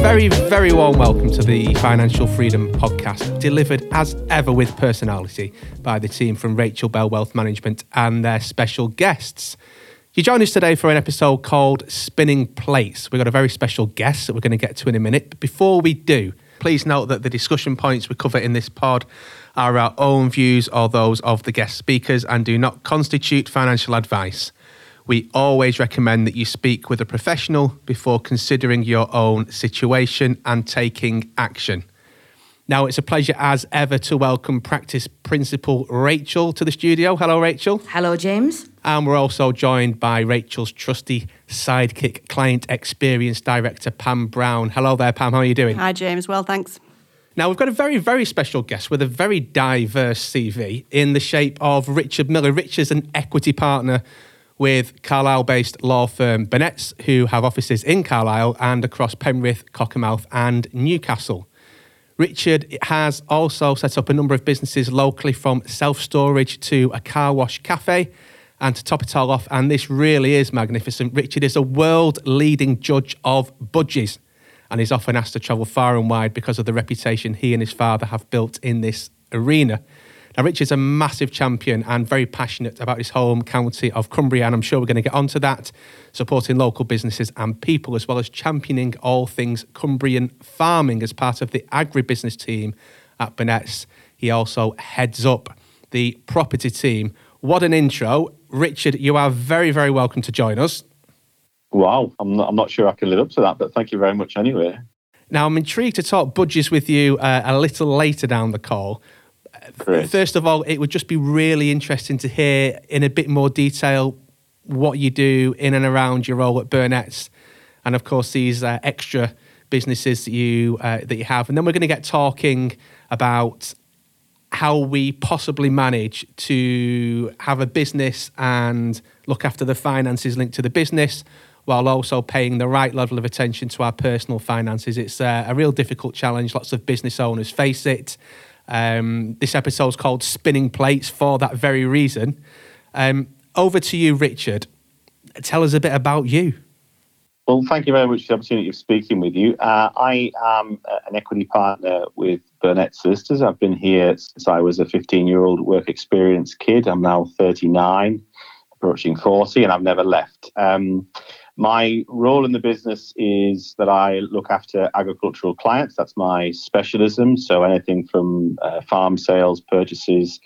very, very warm welcome to the Financial Freedom Podcast, delivered as ever with personality by the team from Rachael Bell Wealth Management and their special guests. You join us today for an episode called Spinning Plates. We've got a very special guest that we're going to get to in a minute. But before we do, please note that the discussion points we cover in this pod are our own views or those of the guest speakers and do not constitute financial advice. We always recommend that you speak with a professional before considering your own situation and taking action. Now, it's a pleasure as ever to welcome practice principal Rachael to the studio. Hello, Rachael. Hello, James. And we're also joined by Rachael's trusty sidekick, client experience director, Pam Brown. Hello there, Pam. How are you doing? Hi, James. Well, thanks. Now, we've got a very, very special guest with a very diverse CV in the shape of Richard Miller. Richard's an equity partner with Carlisle based law firm Burnett's, who have offices in Carlisle and across Penrith, Cockermouth, and Newcastle. Richard has also set up a number of businesses locally from self storage to a car wash cafe. And to top it all off, and this really is magnificent, Richard is a world leading judge of budgies and is often asked to travel far and wide because of the reputation he and his father have built in this arena. Now, Richard's a massive champion and very passionate about his home county of Cumbria, and I'm sure we're going to get onto that, supporting local businesses and people, as well as championing all things Cumbrian farming as part of the agribusiness team at Burnett's. He also heads up the property team. What an intro. Richard, you are very, very welcome to join us. Wow, I'm not, I'm not sure I can live up to that, but thank you very much anyway. Now, I'm intrigued to talk budgets with you uh, a little later down the call. Great. First of all, it would just be really interesting to hear in a bit more detail what you do in and around your role at Burnett's, and of course these uh, extra businesses that you uh, that you have. And then we're going to get talking about how we possibly manage to have a business and look after the finances linked to the business while also paying the right level of attention to our personal finances. It's uh, a real difficult challenge. Lots of business owners face it. Um, this episode is called Spinning Plates for that very reason. Um, over to you, Richard. Tell us a bit about you. Well, thank you very much for the opportunity of speaking with you. Uh, I am an equity partner with Burnett Solicitors. I've been here since I was a 15 year old work experience kid. I'm now 39, approaching 40, and I've never left. Um, my role in the business is that I look after agricultural clients. That's my specialism. So anything from uh, farm sales, purchases,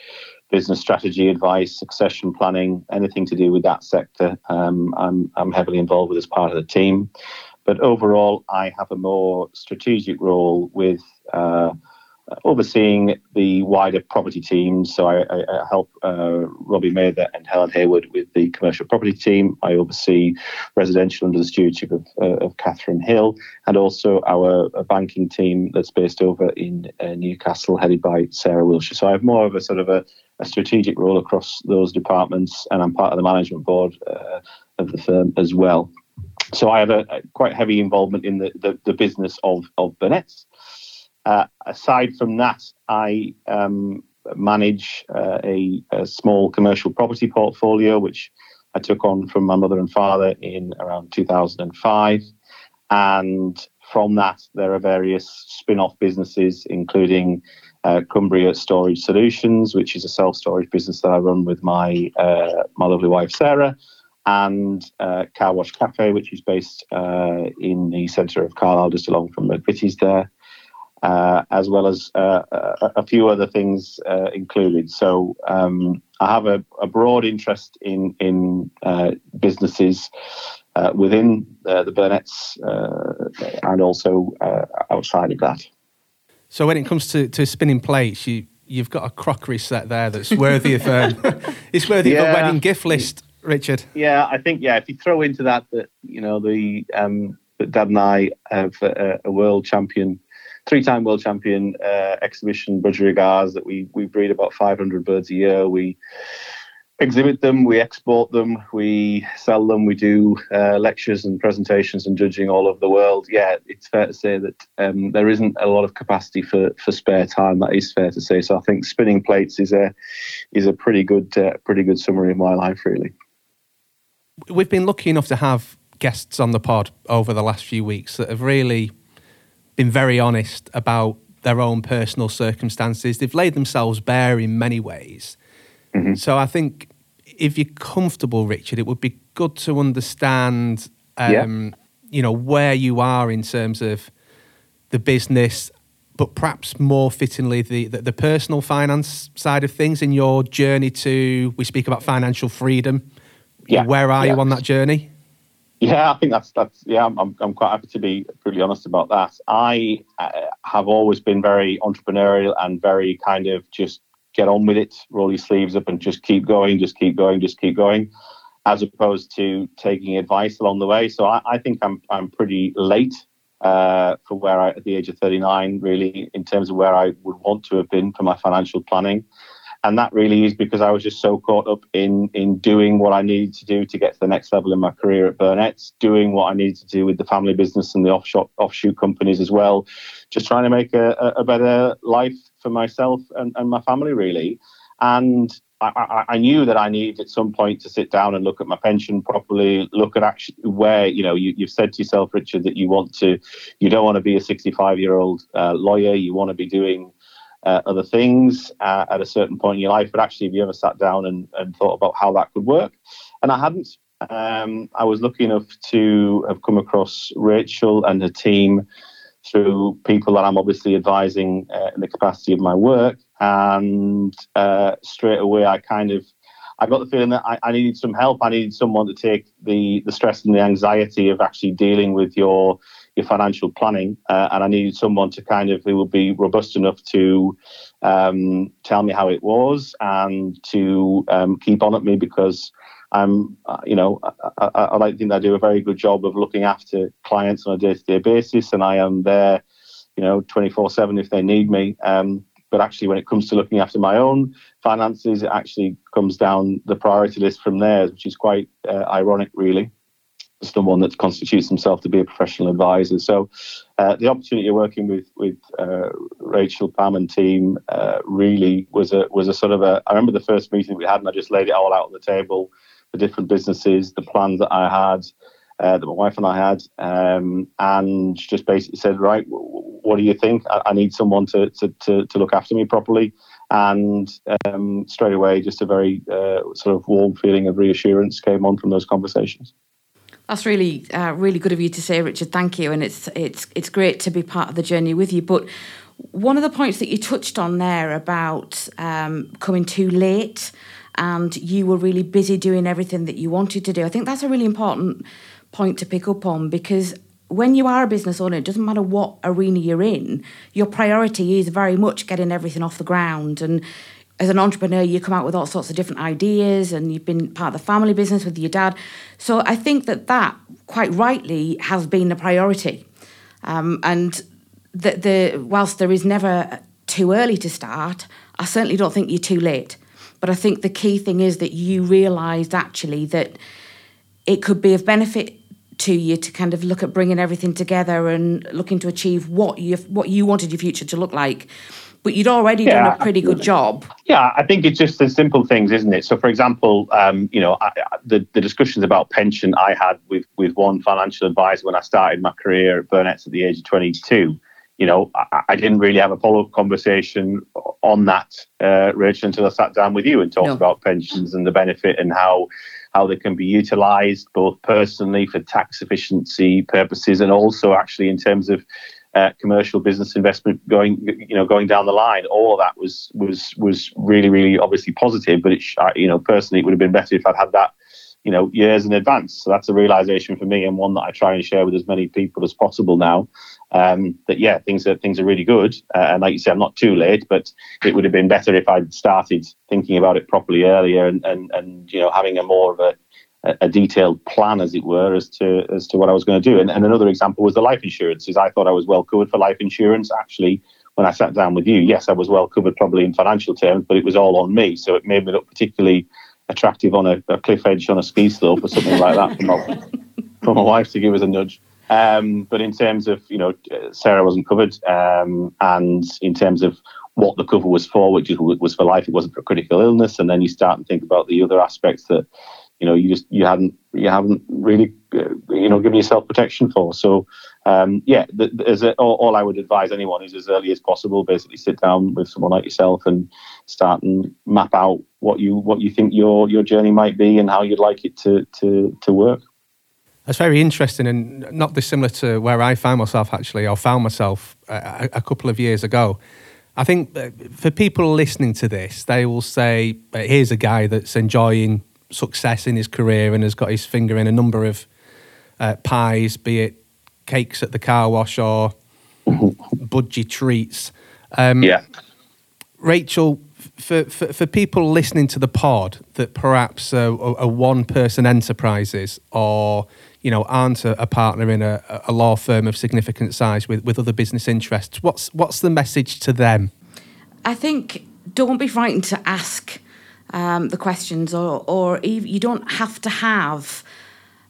business strategy advice, succession planning, anything to do with that sector, um, I'm, I'm heavily involved with as part of the team. But overall, I have a more strategic role with uh, overseeing the wider property teams. So I, I, I help uh, Robbie Mather and Helen Hayward with the commercial property team. I oversee residential under the stewardship of, uh, of Catherine Hill, and also our banking team that's based over in uh, Newcastle, headed by Sarah Wilshire. So I have more of a sort of a, a strategic role across those departments, and I'm part of the management board uh, of the firm as well. So I have a, a quite heavy involvement in the, the, the business of, of Burnett's. Uh, aside from that, I um, manage uh, a, a, small commercial property portfolio, which I took on from my mother and father in around 2005. And from that, there are various spin off businesses, including uh, Cumbria Storage Solutions, which is a self storage business that I run with my, uh, my lovely wife, Sarah. And uh, Car Wash Cafe, which is based uh, in the centre of Carlisle, just along from the McVitie's there uh, as well as uh, a, a, few other things uh, included. So um, I have a, a, broad interest in in uh, businesses uh, within uh, the Burnett's and also outside of that. So when it comes to, to spinning plates, you you've got a crockery set there that's worthy of um, it's worthy yeah. of a wedding gift list, Richard. Yeah, I think yeah. If you throw into that that you know the um, that Dad and I have a, a world champion three-time world champion uh, exhibition budgerigars that we we breed about 500 birds a year. We exhibit them, we export them, we sell them, we do uh, lectures and presentations and judging all over the world. Yeah, it's fair to say that um, there isn't a lot of capacity for, for spare time. That is fair to say. So I think spinning plates is a is a pretty good uh, pretty good summary of my life, really. We've been lucky enough to have guests on the pod over the last few weeks that have really been very honest about their own personal circumstances. They've laid themselves bare in many ways. Mm-hmm. So I think if you're comfortable, Richard, it would be good to understand, um, yeah. you know, where you are in terms of the business, but perhaps more fittingly the, the, the personal finance side of things in your journey to. We speak about financial freedom. Yeah. Where are yeah. you on that journey? Yeah, I think that's that's yeah. I'm I'm quite happy to be brutally honest about that. I uh, have always been very entrepreneurial and very kind of just get on with it, roll your sleeves up, and just keep going, just keep going, just keep going, as opposed to taking advice along the way. So I, I think I'm I'm pretty late uh, for where I at the age of 39, really, in terms of where I would want to have been for my financial planning and that really is because I was just so caught up in in doing what I needed to do to get to the next level in my career at Burnett's, doing what I needed to do with the family business and the offshore offshoot companies as well, just trying to make a, a better life for myself and, and my family really. And I, I, knew that I needed at some point to sit down and look at my pension properly, look at actually where, you know, you, have said to yourself, Richard, that you want to, you don't want to be a 65 year old uh, lawyer. You want to be doing uh, other things uh, at a certain point in your life. But actually, have you ever sat down and, and thought about how that could work? And I hadn't. Um, I was lucky enough to have come across Rachael and her team through people that I'm obviously advising uh, in the capacity of my work. And uh, straight away, I kind of I got the feeling that I, I, needed some help. I needed someone to take the the stress and the anxiety of actually dealing with your your financial planning, uh, and I needed someone to kind of who would be robust enough to um, tell me how it was and to um, keep on at me because I'm, uh, you know, I, I, I, like to think I do a very good job of looking after clients on a day-to-day basis, and I am there, you know, 24/7 if they need me. Um, but actually, when it comes to looking after my own finances, it actually comes down the priority list from there, which is quite uh, ironic, really someone that constitutes himself to be a professional advisor. So, uh, the opportunity of working with with uh, Rachael Pam and team uh, really was a was a sort of a. I remember the first meeting we had, and I just laid it all out on the table, the different businesses, the plans that I had, uh, that my wife and I had, um, and just basically said, right, what do you think? I, I need someone to, to, to to look after me properly. And um, straight away, just a very uh, sort of warm feeling of reassurance came on from those conversations. That's really, uh, really good of you to say, Richard. Thank you, and it's it's it's great to be part of the journey with you. But one of the points that you touched on there about um, coming too late, and you were really busy doing everything that you wanted to do. I think that's a really important point to pick up on because when you are a business owner, it doesn't matter what arena you're in, your priority is very much getting everything off the ground. And as an entrepreneur, you come out with all sorts of different ideas and you've been part of the family business with your dad. So I think that that, quite rightly, has been a priority. Um, and the, the, whilst there is never too early to start, I certainly don't think you're too late. But I think the key thing is that you realised actually that it could be of benefit to you to kind of look at bringing everything together and looking to achieve what you what you wanted your future to look like but you'd already yeah, done a pretty good job. Yeah, I think it's just the simple things, isn't it? So, for example, um, you know, I, the the discussions about pension I had with with one financial advisor when I started my career at Burnett's at the age of 22. You know, I, I didn't really have a follow up conversation on that, uh, Rachael, until I sat down with you and talked no. about pensions and the benefit and how how they can be utilised both personally for tax efficiency purposes and also actually in terms of uh, commercial business investment going you know going down the line. All of that was was was really really obviously positive but it you know personally it would have been better if I'd had that you know years in advance. So that's a realization for me and one that I try and share with as many people as possible now. Um, that yeah things are things are really good. Uh, and like you said I'm not too late but it would have been better if I'd started thinking about it properly earlier and and, and you know having a more of a a detailed plan, as it were, as to as to what I was going to do. And, and another example was the life insurance. Is I thought I was well covered for life insurance. Actually, when I sat down with you, yes, I was well covered, probably in financial terms, but it was all on me, so it made me look particularly attractive on a, a cliff edge on a ski slope or something like that for my, for my wife to give us a nudge. Um, but in terms of you know, Sarah wasn't covered, um, and in terms of what the cover was for, which was for life, it wasn't for critical illness. And then you start and think about the other aspects that you know you just you hadn't you haven't really uh, you know given yourself protection for. So um, yeah, the, a, all, all, I would advise anyone is as early as possible, basically sit down with someone like yourself and start and map out what you what you think your your journey might be and how you'd like it to to to work. That's very interesting and not dissimilar to where I found myself actually, or found myself a, a couple of years ago. I think uh, for people listening to this, they will say, here's a guy that's enjoying success in his career and has got his finger in a number of uh, pies, be it cakes at the car wash or budgie treats. Um, yeah. Rachael, for, for, for, people listening to the pod that perhaps are, are one person enterprises or you know aren't a, a partner in a, a, law firm of significant size with, with other business interests, what's what's the message to them? I think don't be frightened to ask um, the questions, or or you don't have to have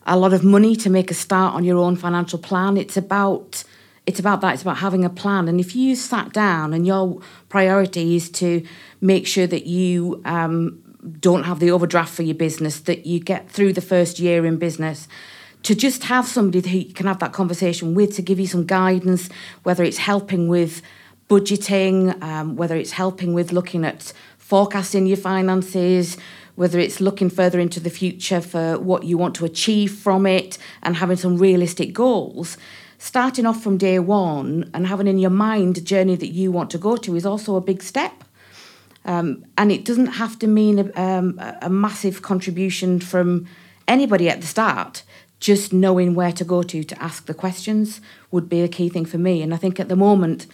a lot of money to make a start on your own financial plan. It's about it's about that. It's about having a plan. And if you sat down and your priority is to make sure that you um, don't have the overdraft for your business, that you get through the first year in business, to just have somebody that you can have that conversation with to give you some guidance, whether it's helping with budgeting, um, whether it's helping with looking at forecasting your finances, whether it's looking further into the future for what you want to achieve from it and having some realistic goals. Starting off from day one and having in your mind a journey that you want to go to is also a big step. Um, and it doesn't have to mean a, um, a massive contribution from anybody at the start just knowing where to go to to ask the questions would be a key thing for me. And I think at the moment,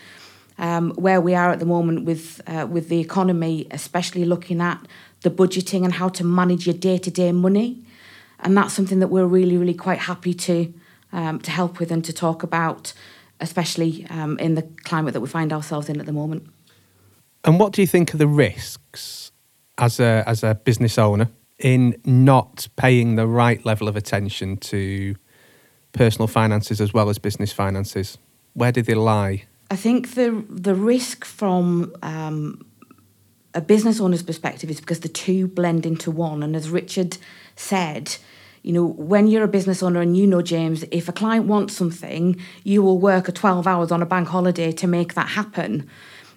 um, where we are at the moment with uh, with the economy, especially looking at the budgeting and how to manage your day to day money, and that's something that we're really really quite happy to um, to help with and to talk about, especially um, in the climate that we find ourselves in at the moment. And what do you think are the risks as a as a business owner in not paying the right level of attention to personal finances as well as business finances? Where do they lie? I think the the risk from um, a business owner's perspective is because the two blend into one. And as Richard said, you know, when you're a business owner and you know, James, if a client wants something, you will work a 12 hours on a bank holiday to make that happen.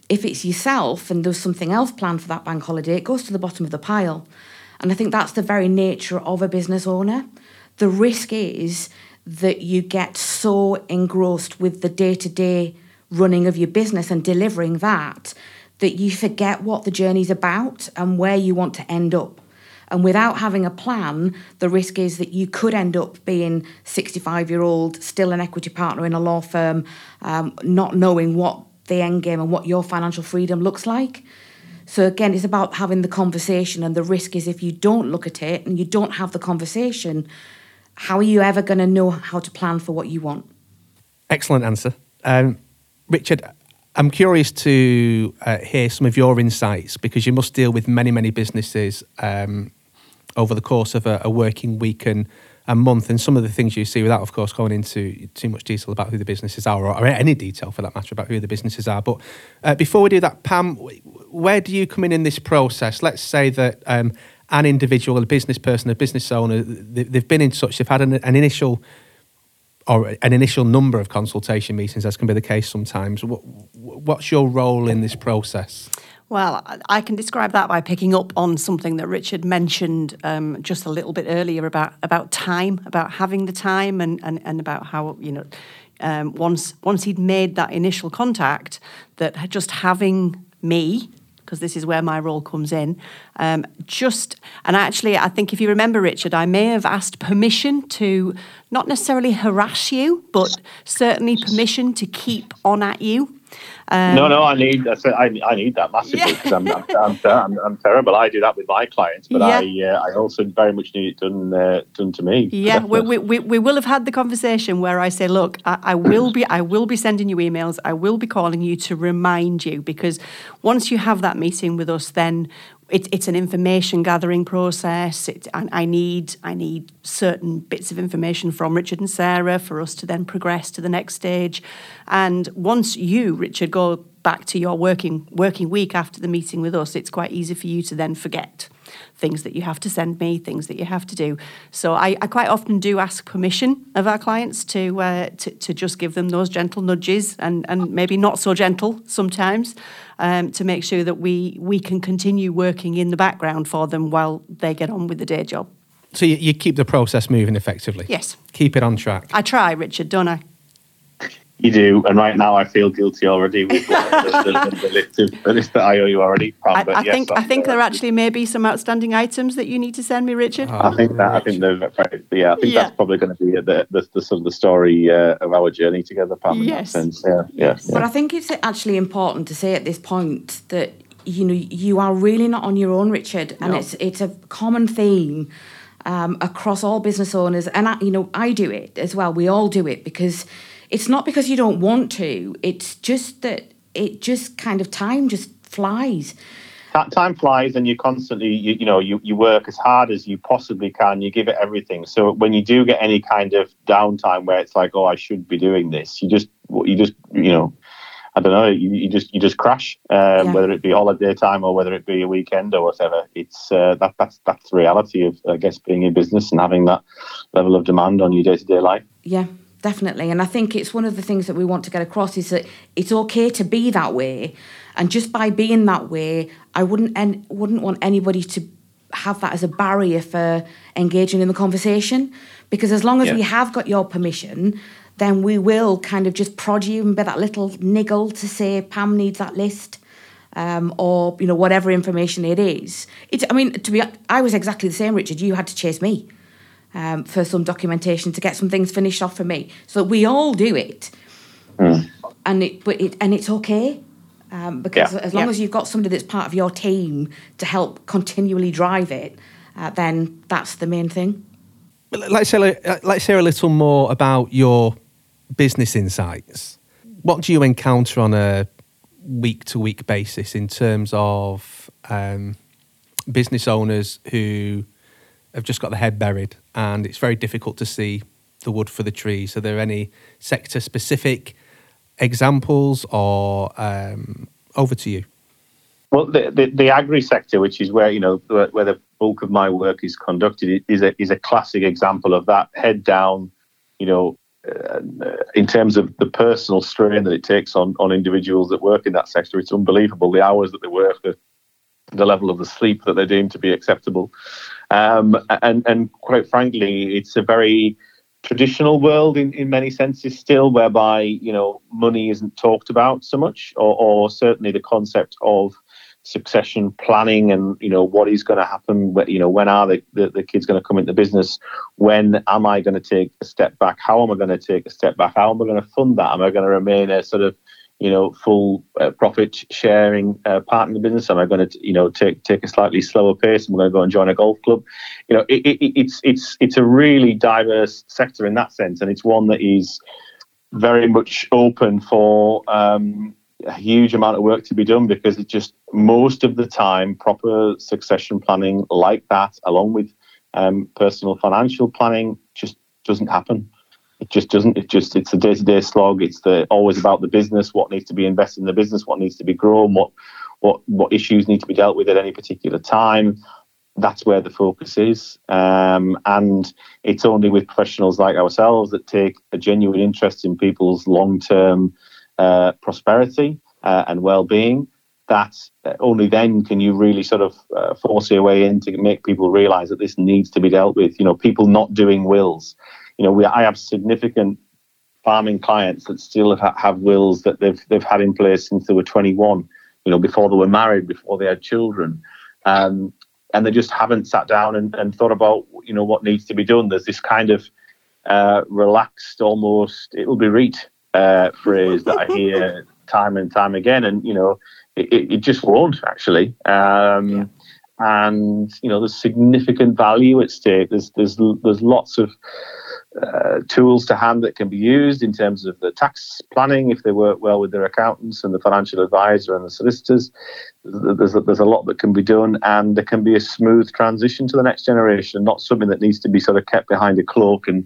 If it's yourself and there's something else planned for that bank holiday, it goes to the bottom of the pile. And I think that's the very nature of a business owner. The risk is that you get so engrossed with the day to day running of your business and delivering that that you forget what the journey's about and where you want to end up. And without having a plan, the risk is that you could end up being 65 year old, still an equity partner in a law firm, um, not knowing what the end game and what your financial freedom looks like. So again, it's about having the conversation, and the risk is if you don't look at it and you don't have the conversation, how are you ever going to know how to plan for what you want? Excellent answer, um, Richard. I'm curious to uh, hear some of your insights because you must deal with many, many businesses um, over the course of a, a working week and a month and some of the things you see without of course going into too much detail about who the businesses are or, or any detail for that matter about who the businesses are but uh, before we do that pam where do you come in in this process let's say that um, an individual a business person a business owner they, have been in touch they've had an, an, initial or an initial number of consultation meetings as can be the case sometimes. What, what's your role in this process? Well, I can describe that by picking up on something that Richard mentioned um, just a little bit earlier about about time, about having the time, and and, and about how you know um, once once he'd made that initial contact, that just having me because this is where my role comes in. Um, just and actually, I think if you remember, Richard, I may have asked permission to not necessarily harass you, but certainly permission to keep on at you um, no, no, I need I, I need that massively because yeah. I'm, I'm, I'm, I'm, terrible. I do that with my clients, but yeah. I uh, I also very much need it done uh, done to me. Yeah, we, we, we will have had the conversation where I say, look, I, I will be I will be sending you emails. I will be calling you to remind you because once you have that meeting with us, then it, it's an information gathering process. It, and I need I need certain bits of information from Richard and Sarah for us to then progress to the next stage. And once you, Richard, go back to your working working week after the meeting with us, it's quite easy for you to then forget. Things that you have to send me, things that you have to do. So I, I quite often do ask permission of our clients to, uh, to, to just give them those gentle nudges and, and maybe not so gentle sometimes um, to make sure that we, we can continue working in the background for them while they get on with the day job. So you, you keep the process moving effectively? Yes. Keep it on track. I try, Richard, don't I? You do, and right now I feel guilty already with the, the, the, list, of, the list that I owe you already. Pam, I, I yes, think I I'm, think there actually may be some outstanding items that you need to send me, Richard. I think that I think the yeah I think Yeah. that's probably going to be the, the, the sort of the story uh, of our journey together, Pam. Yes. that sense, yeah, yeah, Yes. yeah. But I think it's actually important to say at this point that you know you are really not on your own, Richard, and No. it's it's a common theme um, across all business owners, and I, you know I do it as well. We all do it because it's not because you don't want to. It's just that it just kind of time just flies. Time flies and you constantly you, you know you, you work as hard as you possibly can you give it everything so when you do get any kind of downtime where it's like oh i should be doing this you just you just you know i don't know you, you just you just crash um, Yeah. whether it be holiday time or whether it be a weekend or whatever it's uh, that that's that's the reality of i guess being in business and having that level of demand on your day-to-day life Yeah, definitely. And I think it's one of the things that we want to get across is that it's okay to be that way. And just by being that way, I wouldn't en- wouldn't want anybody to have that as a barrier for engaging in the conversation. Because as long as Yeah. we have got your permission, then we will kind of just prod you and be that little niggle to say Pam needs that list. Um, or you know whatever information it is. It's. I mean, to be, I was exactly the same, Richard. You had to chase me um, for some documentation to get some things finished off for me. So we all do it, and it but it and it's okay um, because Yeah. as long Yeah. as you've got somebody that's part of your team to help continually drive it, uh, then that's the main thing. But Let's hear, uh, let's hear a little more about your business insights. What do you encounter on a week to week basis in terms of um, business owners who have just got the head buried and it's very difficult to see the wood for the trees? Are there any sector specific examples or um, over to you? Well, the, the, the agri sector, which is where you know where, where the bulk of my work is conducted, is a is a classic example of that head down. You know, uh, in terms of the personal strain that it takes on on individuals that work in that sector, it's unbelievable. The hours that they work, the the level of the sleep that they deem to be acceptable, um, and and quite frankly, it's a very traditional world in, in many senses still, whereby you know money isn't talked about so much, or, or certainly the concept of succession planning and you know what is going to happen you know when are the, the, the kids going to come into business when am i going to take a step back how am i going to take a step back how am i going to fund that am i going to remain a sort of you know full uh, profit sharing uh, part in the business. Am i going to you know take take a slightly slower pace? I'm going to go and join a golf club? You know it, it, it's it's it's a really diverse sector in that sense and it's one that is very much open for um, a huge amount of work to be done because it just most of the time proper succession planning like that along with um, personal financial planning just doesn't happen it just doesn't it just it's a day-to-day slog. It's the always about the business what needs to be invested in the business what needs to be grown what what what issues need to be dealt with at any particular time. That's where the focus is. Um, and it's only with professionals like ourselves that take a genuine interest in people's long-term uh, prosperity uh, and well-being that uh, only then can you really sort of uh, force your way in to make people realize that this needs to be dealt with. You know people not doing wills you know we i have significant farming clients that still have, have wills that they've they've had in place since they were 21 you know before they were married before they had children. Um, and they just haven't sat down and, and thought about you know what needs to be done. There's this kind of uh, relaxed almost it'll be reet uh, phrase that i hear time and time again. And you know it, it, just won't actually. Um, and you know there's significant value at stake. There's there's there's lots of uh, tools to hand that can be used in terms of the tax planning if they work well with their accountants and the financial advisor and the solicitors. There's a, there's a lot that can be done, and there can be a smooth transition to the next generation, not something that needs to be sort of kept behind a cloak and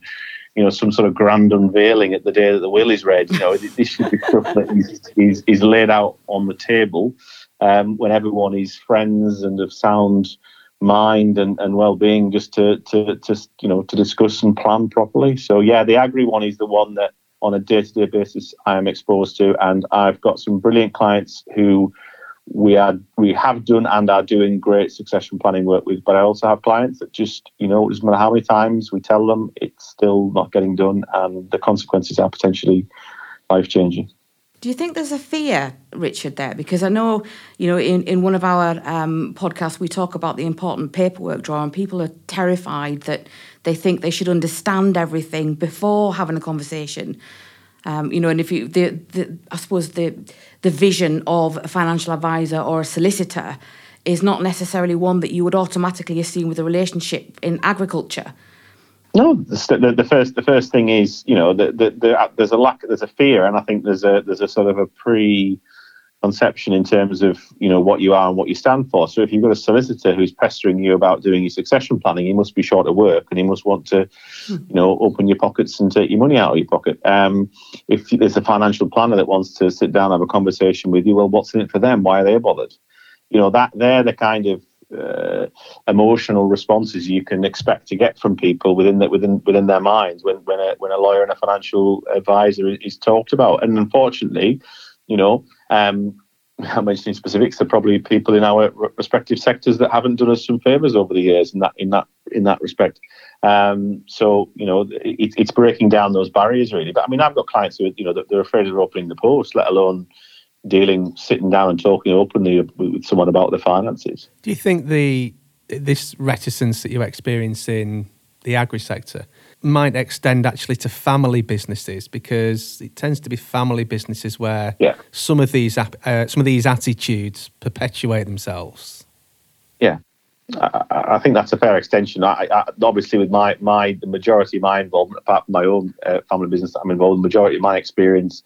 you know some sort of grand unveiling at the day that the will is read. You know, this should be stuff that is, is, laid out on the table um, when everyone is friends and of sound mind and, and well-being just to, to to you know to discuss and plan properly. So yeah the agri one is the one that on a day-to-day basis i am exposed to and i've got some brilliant clients who we are we have done and are doing great succession planning work with but i also have clients that just you know doesn't matter how many times we tell them it's still not getting done and the consequences are potentially life changing do you think there's a fear, Richard, there? Because I know, you know, in, in one of our um, podcasts, we talk about the important paperwork drawer, and people are terrified that they think they should understand everything before having a conversation. Um, you know, and if you, the, the, I suppose the the vision of a financial advisor or a solicitor is not necessarily one that you would automatically assume with a relationship in agriculture. No, the, the, first the first thing is you know the, the, the, there's a lack there's a fear and I think there's a there's a sort of a pre conception in terms of you know what you are and what you stand for. So if you've got a solicitor who's pestering you about doing your succession planning, he must be short of work and he must want to hmm. you know open your pockets and take your money out of your pocket. Um, if there's a financial planner that wants to sit down and have a conversation with you, well, what's in it for them? Why are they bothered? You know that they're the kind of uh, emotional responses you can expect to get from people within that within within their minds when when a when a lawyer and a financial advisor is, is talked about. And unfortunately, you know, um, I'm mentioning specifics. There are probably people in our respective sectors that haven't done us some favours over the years in that in that in that respect. Um, so you know, it, it's breaking down those barriers really. But I mean, I've got clients who you know they're afraid of opening the post, let alone dealing, sitting down and talking openly with someone about the finances. Do you think the this reticence that you experience in the agri sector might extend actually to family businesses because it tends to be family businesses where yeah. some of these uh, some of these attitudes perpetuate themselves. Yeah, I, I think that's a fair extension. I, I, obviously, with my my the majority of my involvement, apart from my own uh, family business that I'm involved in, the majority of my experience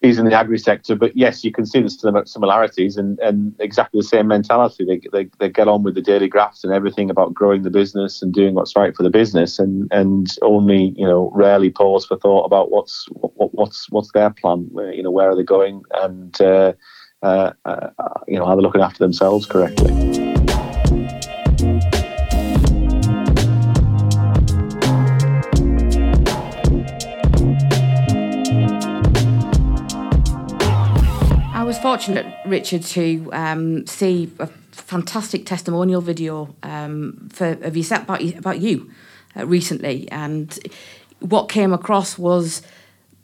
he's in the agri sector, but yes, you can see the similarities and, and exactly the same mentality. They, they, they get on with the daily graphs and everything about growing the business and doing what's right for the business, and, and only you know rarely pause for thought about what's what, what's what's their plan. You know where are they going, and uh, uh, uh, you know are they looking after themselves correctly. Fortunate, Richard, to um, see a fantastic testimonial video um, for of yourself about, about you uh, recently, and what came across was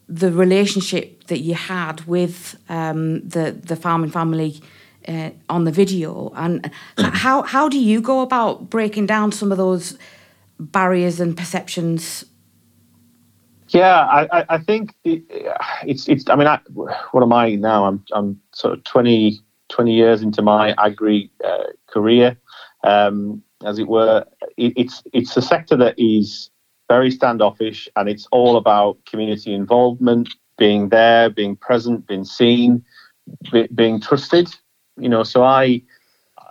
the relationship that you had with um, the the farming family uh, on the video, and how how do you go about breaking down some of those barriers and perceptions yeah, I, I think it's it's. I mean, I, what am I now? I'm I'm sort of 20, 20 years into my agri uh, career, um, as it were. It, it's it's a sector that is very standoffish, and it's all about community involvement, being there, being present, being seen, be, being trusted. You know, so I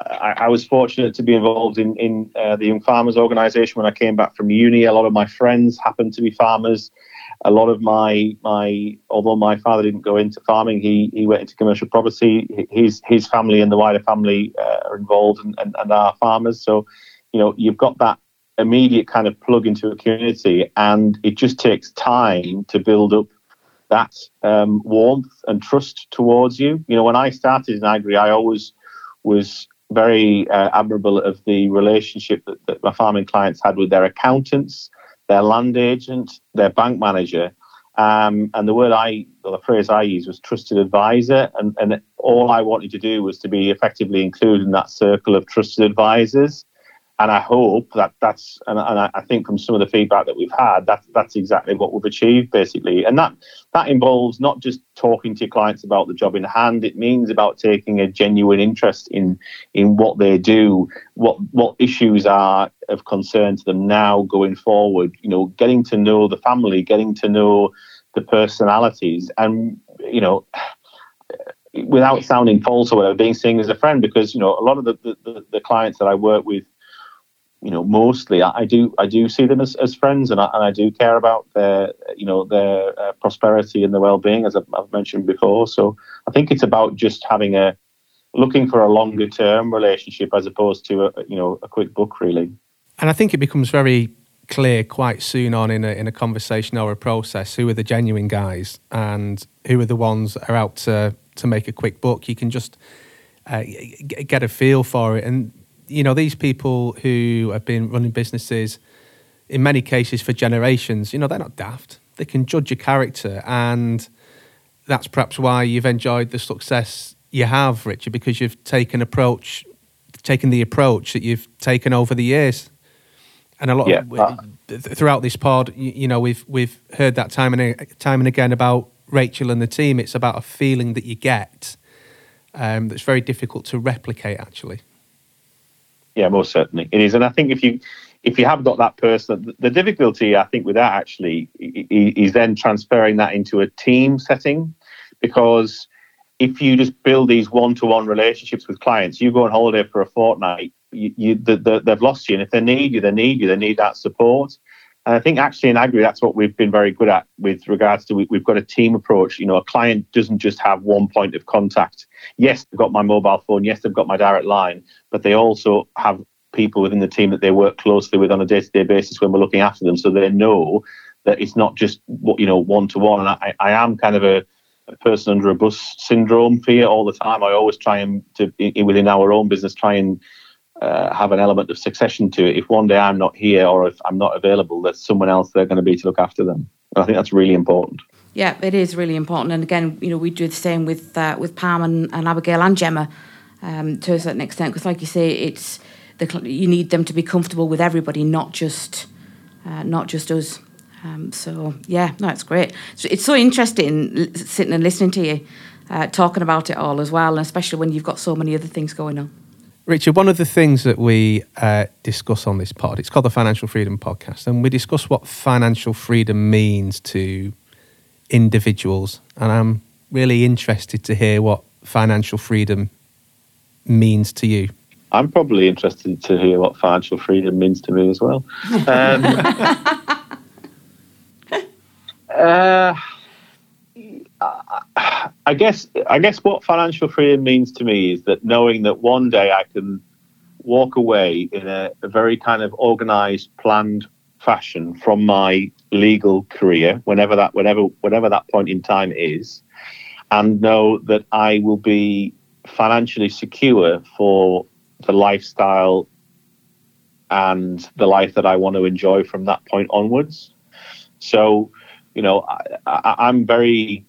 I, I, was fortunate to be involved in in uh, the Young Farmers Organisation when I came back from uni. A lot of my friends happened to be farmers. A lot of my my although my father didn't go into farming, he he went into commercial property. His his family and the wider family uh, are involved and, and, and are farmers. So, you know, you've got that immediate kind of plug into a community, and it just takes time to build up that um, warmth and trust towards you. You know, when I started in agri, I always was very uh, admirable of the relationship that, that, my farming clients had with their accountants, their land agent, their bank manager. Um, and the word I, or the phrase I used was trusted advisor. And, and all I wanted to do was to be effectively included in that circle of trusted advisors and I hope that that's and, and I think from some of the feedback that we've had, that's that's exactly what we've achieved basically, and that that involves not just talking to your clients about the job in hand. It means about taking a genuine interest in in what they do, what what issues are of concern to them now going forward. You know, getting to know the family, getting to know the personalities, and you know without sounding false or whatever, being seen as a friend because you know a lot of the, the, the, clients that I work with you know, mostly I, do I do see them as, as friends, and I, and I do care about their you know their uh, prosperity and their well being, as I've, I've, mentioned before. So I think it's about just having a looking for a longer term relationship as opposed to a you know a quick book really. And I think it becomes very clear quite soon on in a in a conversation or a process who are the genuine guys and who are the ones that are out to to make a quick book. You can just uh, get a feel for it, and you know these people who have been running businesses in many cases for generations. You know they're not daft. They can judge your character and that's perhaps why you've enjoyed the success you have, Richard, because you've taken approach, taken the approach that you've taken over the years. And a lot yeah. of, uh, throughout this pod, you, you, know, we've we've heard that time and time and again about Rachael and the team. It's about a feeling that you get um, that's very difficult to replicate, actually. Yeah, most certainly it is, and I think if you if you have got that person, the difficulty I think with that actually is then transferring that into a team setting. Because if you just build these one-to-one relationships with clients, you go on holiday for a fortnight, you, you the, the, they've lost you, and if they need you, they need you, they need that support. And I think actually in Agri, that's what we've been very good at with regards to we, have got a team approach. You know, a client doesn't just have one point of contact. Yes, they've got my mobile phone. Yes, they've got my direct line, but they also have people within the team that they work closely with on a day-to-day basis when we're looking after them, so they know that it's not just you know one to one. And I, I am kind of a a person under a bus syndrome fear all the time. I always try and to within our own business try and uh, have an element of succession to it. If one day I'm not here or if I'm not available, there's someone else there going to be to look after them. And I think that's really important. Yeah, it is really important. And again, you know, we do the same with uh, with Pam and, and Abigail and Gemma um, to a certain extent because, like you say, it's the you need them to be comfortable with everybody, not just uh, not just us. Um, so yeah, no, it's great. So it's so interesting sitting and listening to you uh, talking about it all as well, and especially when you've got so many other things going on. Richard, one of the things that we uh, discuss on this pod, it's called the Financial Freedom Podcast, and we discuss what financial freedom means to individuals. And I'm really interested to hear what financial freedom means to you. I'm probably interested to hear what financial freedom means to me as well. Um, uh, I guess I guess what financial freedom means to me is that knowing that one day I can walk away in a, a very kind of organized, planned fashion from my legal career, whenever that whenever whatever that point in time is, and know that I will be financially secure for the lifestyle and the life that I want to enjoy from that point onwards. So, you know, I, am very,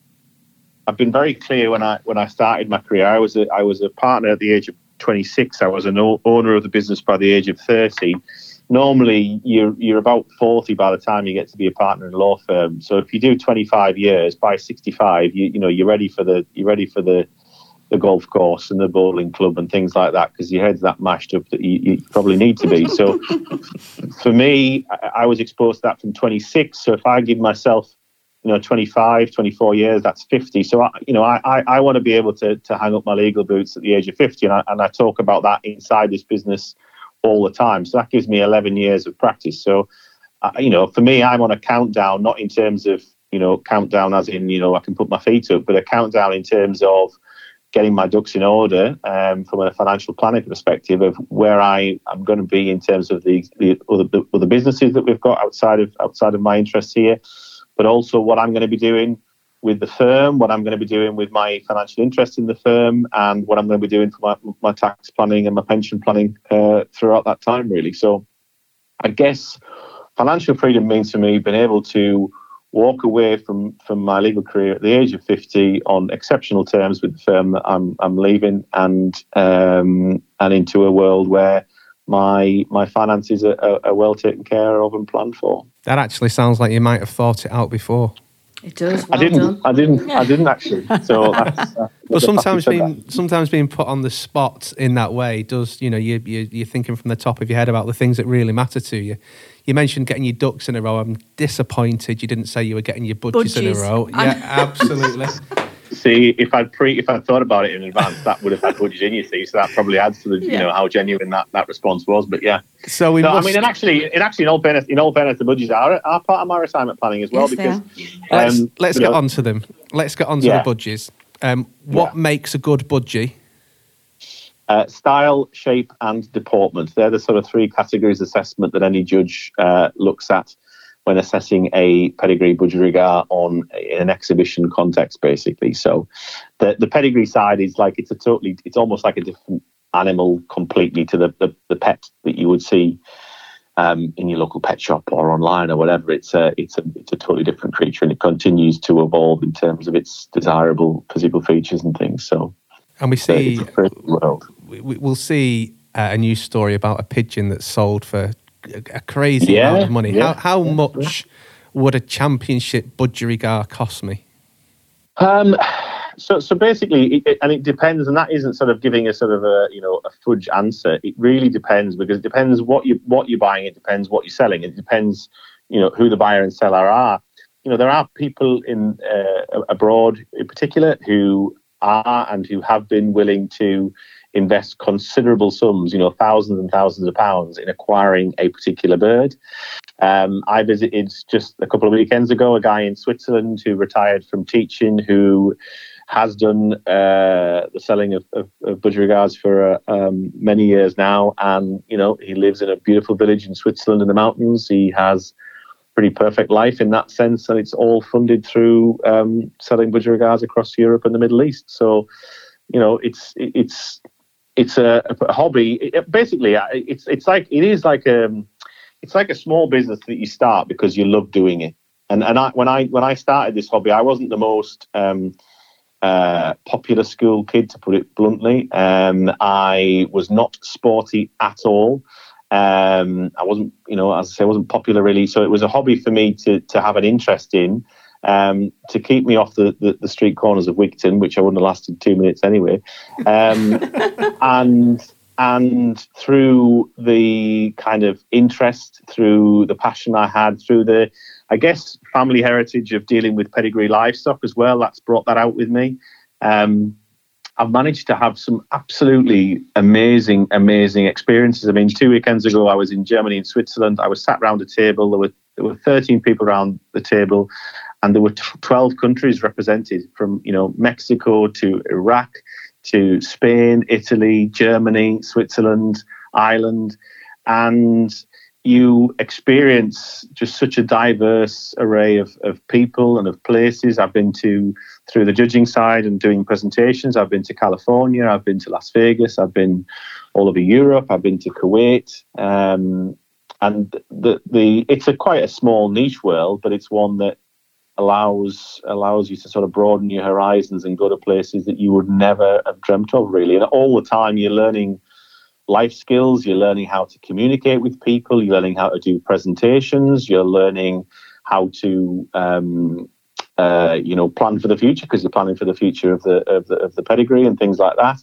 I've been very clear when I when I started my career. I was a, I was a partner at the age of 26. I was an owner of the business by the age of 30. Normally, you're you're about 40 by the time you get to be a partner in a law firm. So if you do 25 years, by 65, you you know you're ready for the you're ready for the the golf course and the bowling club and things like that because your head's that mashed up that you, you probably need to be. So for me, I, I, was exposed to that from 26. So if I give myself, you know, 25, 24 years, that's 50. So, I, you know, I, I, I want to be able to, to hang up my legal boots at the age of 50. And I, and I talk about that inside this business all the time. So that gives me 11 years of practice. So, uh, you know, for me, I'm on a countdown, not in terms of, you know, countdown as in, you know, I can put my feet up, but a countdown in terms of, getting my ducks in order um, from a financial planning perspective of where I am going to be in terms of the, the other, the other businesses that we've got outside of outside of my interests here, but also what I'm going to be doing with the firm, what I'm going to be doing with my financial interest in the firm, and what I'm going to be doing for my, my tax planning and my pension planning uh, throughout that time, really. So, I guess financial freedom means for me being able to walk away from from my legal career at the age of 50 on exceptional terms with the firm that I'm I'm leaving and um, and into a world where my my finances are, are, are, well taken care of and planned for. That actually sounds like you might have thought it out before. It does. Well I didn't. Done. I didn't. I didn't actually. So, that's, uh, but sometimes being sometimes being put on the spot in that way does. You know, you, you you're thinking from the top of your head about the things that really matter to you you mentioned getting your ducks in a row. I'm disappointed you didn't say you were getting your budgies, in a row. Yeah, absolutely. See, if I'd pre, if I'd thought about it in advance, that would have had budgies in. You see, so that probably adds to the, yeah. you know, how genuine that, that response was. But yeah, so we. No, must... I mean, and actually, in actually, in all fairness, in all fairness, the budgies are, are part of my retirement planning as well. Yes, because let's, um, let's get know, on to them. Let's get on to yeah. the budgies. Um, what yeah. makes a good budgie? Uh, style, shape, and deportment. They're the sort of three categories assessment that any judge uh, looks at when assessing a pedigree budgerigar on an exhibition context, basically. So the, the pedigree side is like it's a totally, it's almost like a different animal completely to the, the, the pet that you would see um, in your local pet shop or online or whatever. It's a it's a it's a totally different creature, and it continues to evolve in terms of its desirable physical features and things. So, and we see world. We, will see uh, a news story about a pigeon that's sold for a, crazy yeah, amount of money. Yeah, how how yeah, much would a championship budgerigar cost me? Um, so so basically, it, and it depends, and that isn't sort of giving a sort of a you know a fudge answer. It really depends because it depends what you what you're buying. It depends what you're selling. It depends you know who the buyer and seller are. You know there are people in uh, abroad in particular who are and who have been willing to invest considerable sums, you know, thousands and thousands of pounds in acquiring a particular bird. Um, I visited just a couple of weekends ago a guy in Switzerland who retired from teaching who has done uh, the selling of, of, of budgerigars for uh, um, many years now. And, you know, he lives in a beautiful village in Switzerland in the mountains. He has pretty perfect life in that sense. And it's all funded through um, selling budgerigars across Europe and the Middle East. So, you know, it's, it's, it's a, a hobby. It, basically, uh, it's, it's like, it is like a, um, it's like a small business that you start because you love doing it. And, and I, when I, when I started this hobby, I wasn't the most, um, uh, popular school kid, to put it bluntly. Um, I was not sporty at all. Um, I wasn't, you know, as I say, I wasn't popular really. So it was a hobby for me to to have an interest in, um, to keep me off the, the, the, street corners of Wigton, which I wouldn't have lasted two minutes anyway. Um, and and through the kind of interest, through the passion I had, through the I guess family heritage of dealing with pedigree livestock as well. That's brought that out with me. Um, I've managed to have some absolutely amazing, amazing experiences. I mean, two weekends ago, I was in Germany and Switzerland. I was sat around a table. There were there were 13 people around the table, and there were 12 countries represented, from you know Mexico to Iraq to Spain, Italy, Germany, Switzerland, Ireland, and you experience just such a diverse array of, of people and of places. I've been to, through the judging side and doing presentations, I've been to California, I've been to Las Vegas, I've been all over Europe, I've been to Kuwait. Um, and the, the it's a quite a small niche world, but it's one that allows allows you to sort of broaden your horizons and go to places that you would never have dreamt of really. And all the time you're learning life skills, you're learning how to communicate with people, you're learning how to do presentations, you're learning how to um, uh, you know plan for the future because you're planning for the future of the of the of the pedigree and things like that.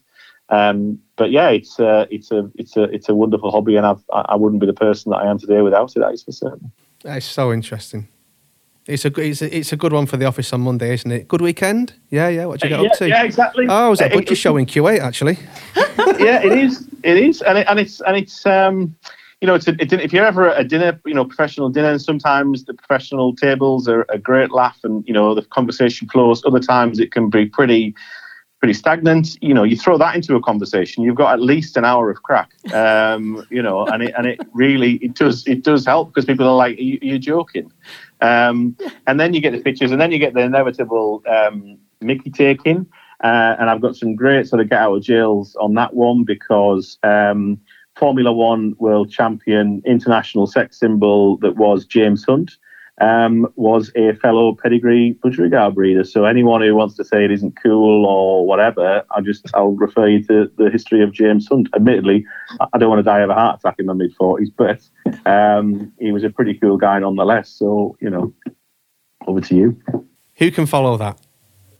Um, but yeah, it's a, it's a it's a it's a wonderful hobby, and I've, I wouldn't be the person that I am today without it. That is for certain. That's so interesting. It's a, it's a it's a good one for the office on Monday, isn't it? Good weekend. Yeah, yeah. What you get yeah, up to? Yeah, exactly. Oh, it was a Uh, show in Kuwait actually. yeah, it is. It is, and it, and it's and it's um, you know, it's a, it, if you're ever at a dinner, you know, professional dinner, and sometimes the professional tables are a great laugh, and you know, the conversation flows. Other times it can be pretty pretty stagnant. You know, you throw that into a conversation, you've got at least an hour of crack. Um, you know, and it and it really it does it does help because people are like, you, you're joking, um, and then you get the pictures, and then you get the inevitable um, Mickey taking. Uh, and I've got some great sort of get out of jails on that one because um, Formula One world champion, international sex symbol that was James Hunt, um, was a fellow pedigree budgerigar breeder. So anyone who wants to say it isn't cool or whatever, I just I'll refer you to the history of James Hunt. Admittedly, I I don't want to die of a heart attack in my mid forties, but um, he was a pretty cool guy nonetheless. So you know, over to you. Who can follow that?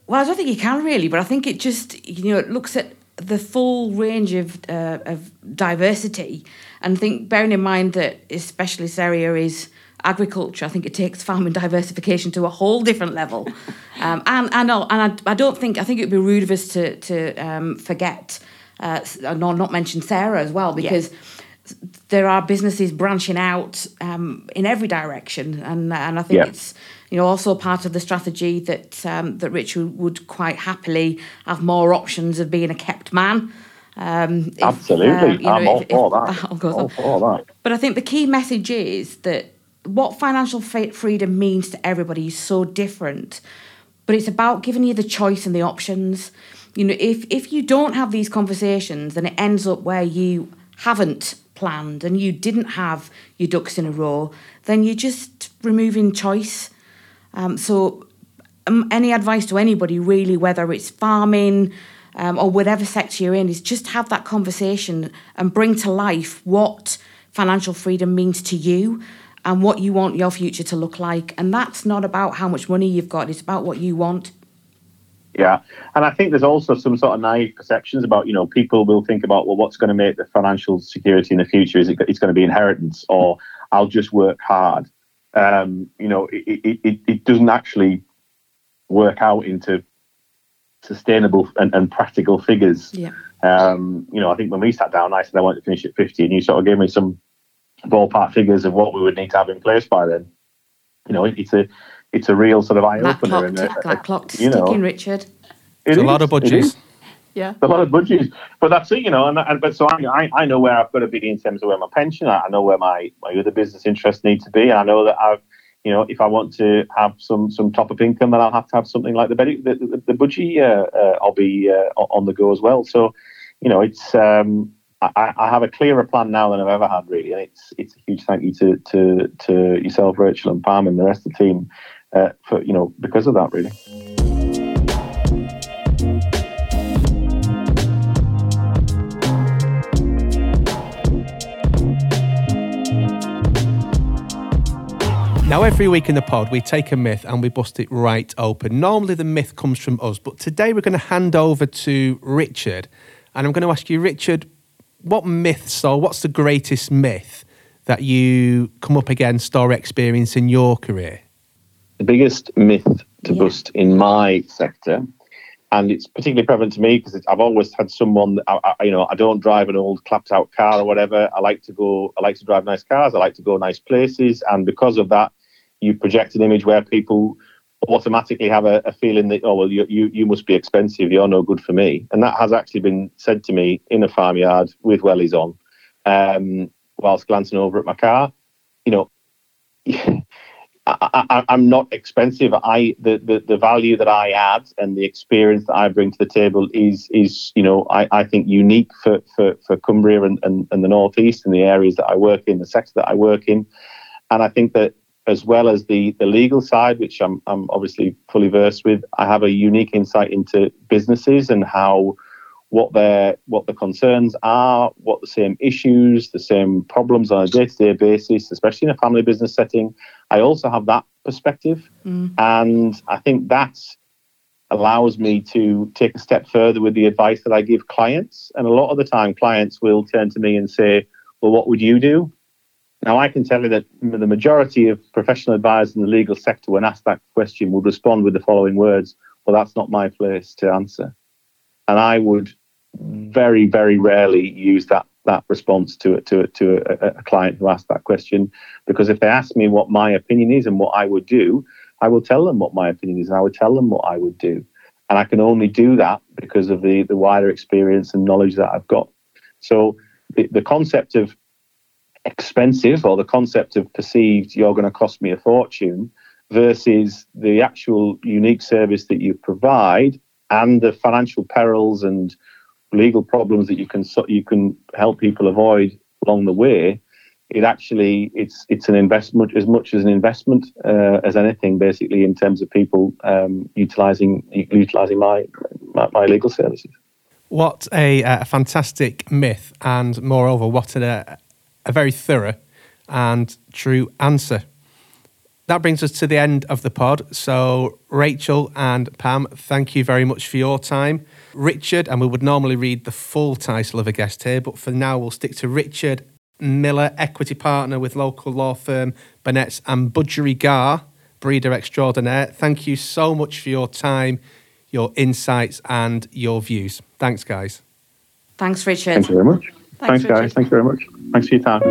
Well, I don't think you can really, but I think it just you know it looks at the full range of uh, of diversity, and think bearing in mind that especially this area is agriculture, I think it takes farming diversification to a whole different level, um, and and I, and I, I don't think I think it would be rude of us to to um, forget uh, not mention Sarah as well because. There are businesses branching out um, in every direction, and and I think Yeah. it's you know also part of the strategy that um, that Richard would quite happily have more options of being a kept man Um, if, Absolutely, uh, I'm know, all, if, for that. that all for that. But I think the key message is that what financial freedom means to everybody is so different. But it's about giving you the choice and the options. You know, if if you don't have these conversations, then it ends up where you haven't planned and you didn't have your ducks in a row, then you're just removing choice. Um, so, um, any advice to anybody really, whether it's farming um, or whatever sector you're in, is just have that conversation and bring to life what financial freedom means to you and what you want your future to look like. And that's not about how much money you've got, it's about what you want. Yeah, and I think there's also some sort of naive perceptions about you know people will think about well what's going to make the financial security in the future is it it's going to be inheritance or I'll just work hard. Um, you know, it, it, it doesn't actually work out into sustainable and, and practical figures. Yeah. Um, you know, I think when we sat down, I said I want to finish at 50, and you sort of gave me some ballpark figures of what we would need to have in place by then. You know, it's a it's a real sort of eye opener. And that clock you know, sticking, Richard. It's a lot of budgies. Yeah, a lot of budgies. But that's it, you know. And, and but so I, I know where I've got to be in terms of where my pension. I know where my my other business interests need to be, and I know that I've you know, if I want to have some some top up income, then I'll have to have something like the the, the, the budgie uh, uh, I'll be uh, on the go as well. So, you know, it's um, I, I, have a clearer plan now than I've ever had, really, and it's it's a huge thank you to to to yourself, Rachael, and Pam, and the rest of the team uh, for you know because of that, really. Now, every week in the pod, we take a myth and we bust it right open. Normally, the myth comes from us, but today we're going to hand over to Richard. And I'm going to ask you, Richard, what myths or what's the greatest myth that you come up against or experience in your career? The biggest myth to yeah. bust in my sector, and it's particularly prevalent to me because I've always had someone. That I, I, you know, I don't drive an old clapped out car or whatever. I like to go. I like to drive nice cars. I like to go nice places, and because of that, you project an image where people automatically have a, a, feeling that oh well you, you you must be expensive. You're no good for me. And that has actually been said to me in a farmyard with wellies on um, whilst glancing over at my car. You know I, am not expensive. I the, the, the value that I add and the experience that I bring to the table is is you know I, I think unique for, for, for Cumbria and, and, and the northeast and the areas that I work in, the sector that I work in, and I think that as well as the, the legal side, which I'm, I'm obviously fully versed with, I have a unique insight into businesses and how what their what the concerns are, what the same issues, the same problems on a day-to-day basis, especially in a family business setting. I also have that perspective, mm. and I think that allows me to take a step further with the advice that I give clients. And a lot of the time, clients will turn to me and say, "Well, what would you do?" Now, I can tell you that the majority of professional advisors in the legal sector, when asked that question, would respond with the following words Well, that's not my place to answer. And I would very, very rarely use that that response to to to a, a, client who asked that question because if they ask me what my opinion is and what I would do, I will tell them what my opinion is and I would tell them what I would do, and I can only do that because of the the wider experience and knowledge that I've got. So the, the concept of expensive or the concept of perceived you're going to cost me a fortune versus the actual unique service that you provide and the financial perils and legal problems that you can you can help people avoid along the way it actually it's it's an investment as much as an investment uh, as anything basically in terms of people um, utilizing utilizing my, my, my legal services. What a, a fantastic myth and moreover what a, a very thorough and true answer. That brings us to the end of the pod. So, Rachael and Pam, thank you very much for your time. Richard, and we would normally read the full title of a guest here, but for now we'll stick to Richard Miller, equity partner with local law firm Burnetts and budgerigar, breeder extraordinaire. Thank you so much for your time, your insights, and your views. Thanks, guys. Thanks, Richard. Thank you very much. Thanks, Thanks guys. Thanks very much. Thanks for your time.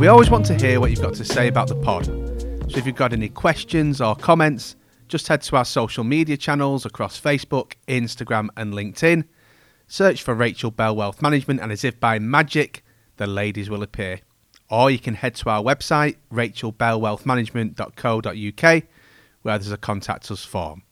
We always want to hear what you've got to say about the pod. So if you've got any questions or comments, just head to our social media channels across Facebook, Instagram, and LinkedIn. Search for Rachael Bell Wealth Management, and as if by magic, the ladies will appear. Or you can head to our website, rachelbellwealthmanagement.co.uk, where there's a contact us form.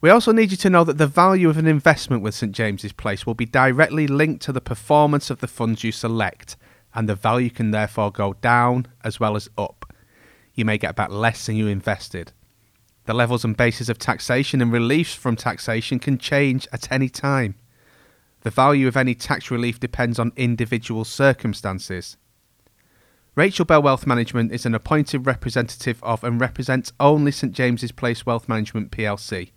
We also need you to know that the value of an investment with St James's Place will be directly linked to the performance of the funds you select, and the value can therefore go down as well as up. You may get back less than you invested. The levels and bases of taxation and reliefs from taxation can change at any time. The value of any tax relief depends on individual circumstances. Rachael Bell Wealth Management is an appointed representative of and represents only St James's Place Wealth Management plc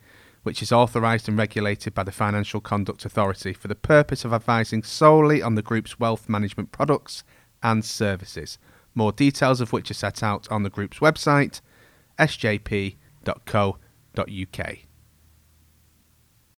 which is authorised and regulated by the Financial Conduct Authority for the purpose of advising solely on the group's wealth management products and services, more details of which are set out on the group's website, sjp.co.uk.